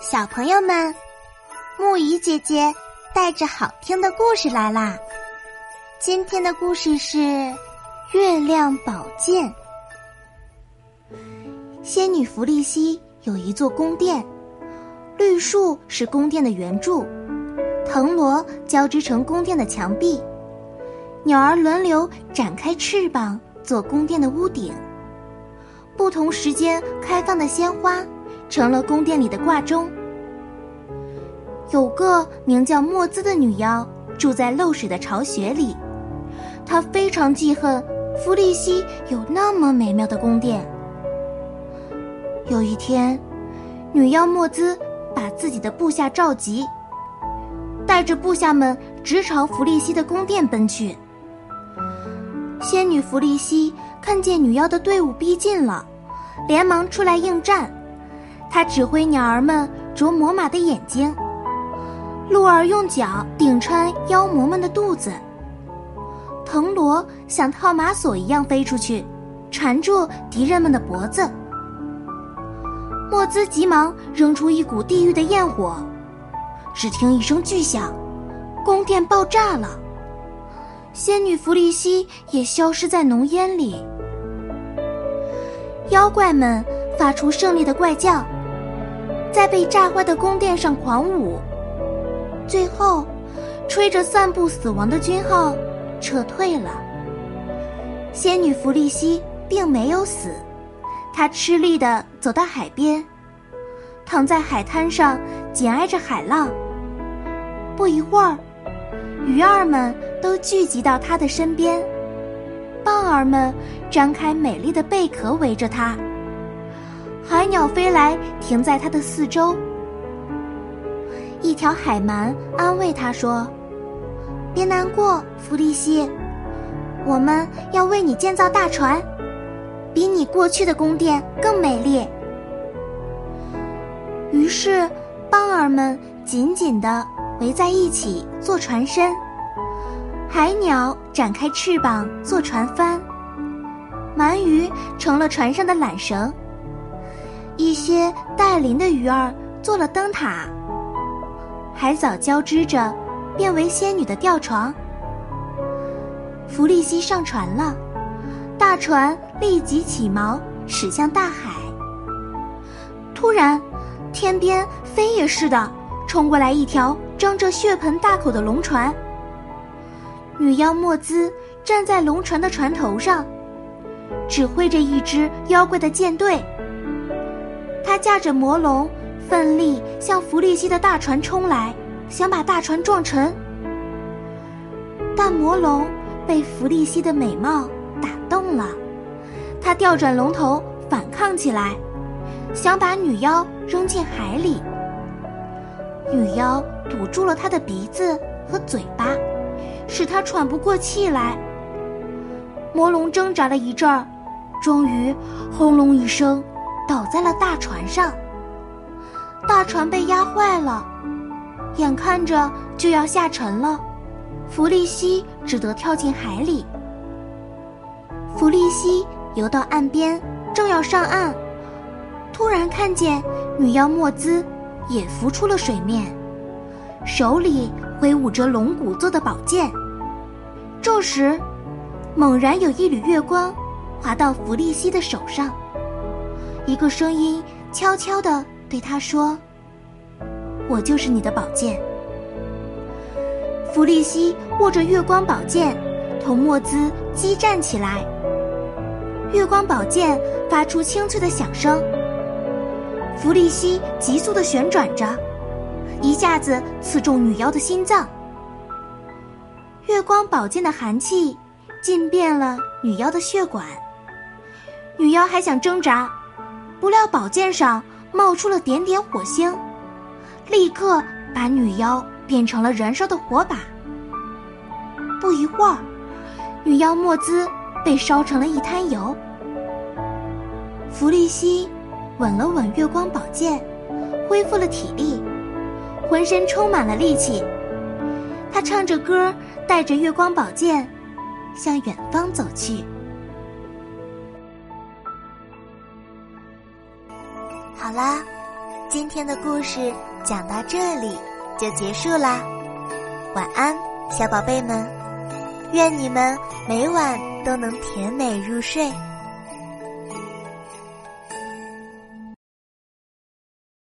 小朋友们，木鱼姐姐带着好听的故事来啦！今天的故事是《月亮宝剑》。仙女弗利西有一座宫殿，绿树是宫殿的圆柱，藤萝交织成宫殿的墙壁，鸟儿轮流展开翅膀做宫殿的屋顶。不同时间开放的鲜花。成了宫殿里的挂钟。有个名叫莫兹的女妖住在漏水的巢穴里，她非常记恨弗利西有那么美妙的宫殿。有一天，女妖莫兹把自己的部下召集，带着部下们直朝弗利西的宫殿奔去。仙女弗利西看见女妖的队伍逼近了，连忙出来应战。他指挥鸟儿们啄魔马的眼睛，鹿儿用脚顶穿妖魔们的肚子，藤萝像套马索一样飞出去，缠住敌人们的脖子。莫兹急忙扔出一股地狱的焰火，只听一声巨响，宫殿爆炸了，仙女弗利西也消失在浓烟里。妖怪们发出胜利的怪叫。在被炸坏的宫殿上狂舞，最后，吹着散布死亡的军号，撤退了。仙女弗利西并没有死，她吃力地走到海边，躺在海滩上，紧挨着海浪。不一会儿，鱼儿们都聚集到她的身边，蚌儿们张开美丽的贝壳围着她。海鸟飞来，停在它的四周。一条海鳗安慰他说：“别难过，弗利西，我们要为你建造大船，比你过去的宫殿更美丽。”于是，蚌儿们紧紧地围在一起做船身，海鸟展开翅膀做船帆，鳗鱼成了船上的缆绳。一些带鳞的鱼儿做了灯塔，海藻交织着，变为仙女的吊床。弗利西上船了，大船立即起锚，驶向大海。突然，天边飞也似的冲过来一条张着血盆大口的龙船。女妖莫兹站在龙船的船头上，指挥着一支妖怪的舰队。他驾着魔龙，奋力向弗利西的大船冲来，想把大船撞沉。但魔龙被弗利西的美貌打动了，他调转龙头反抗起来，想把女妖扔进海里。女妖堵住了他的鼻子和嘴巴，使他喘不过气来。魔龙挣扎了一阵儿，终于轰隆一声。倒在了大船上，大船被压坏了，眼看着就要下沉了，弗利西只得跳进海里。弗利西游到岸边，正要上岸，突然看见女妖莫兹也浮出了水面，手里挥舞着龙骨做的宝剑。这时，猛然有一缕月光滑到弗利西的手上。一个声音悄悄地对他说：“我就是你的宝剑。”弗利西握着月光宝剑，同莫兹激战起来。月光宝剑发出清脆的响声。弗利西急速地旋转着，一下子刺中女妖的心脏。月光宝剑的寒气浸遍了女妖的血管。女妖还想挣扎。不料宝剑上冒出了点点火星，立刻把女妖变成了燃烧的火把。不一会儿，女妖莫兹被烧成了一滩油。弗利西吻了吻月光宝剑，恢复了体力，浑身充满了力气。他唱着歌，带着月光宝剑，向远方走去。好啦，今天的故事讲到这里就结束啦，晚安，小宝贝们，愿你们每晚都能甜美入睡。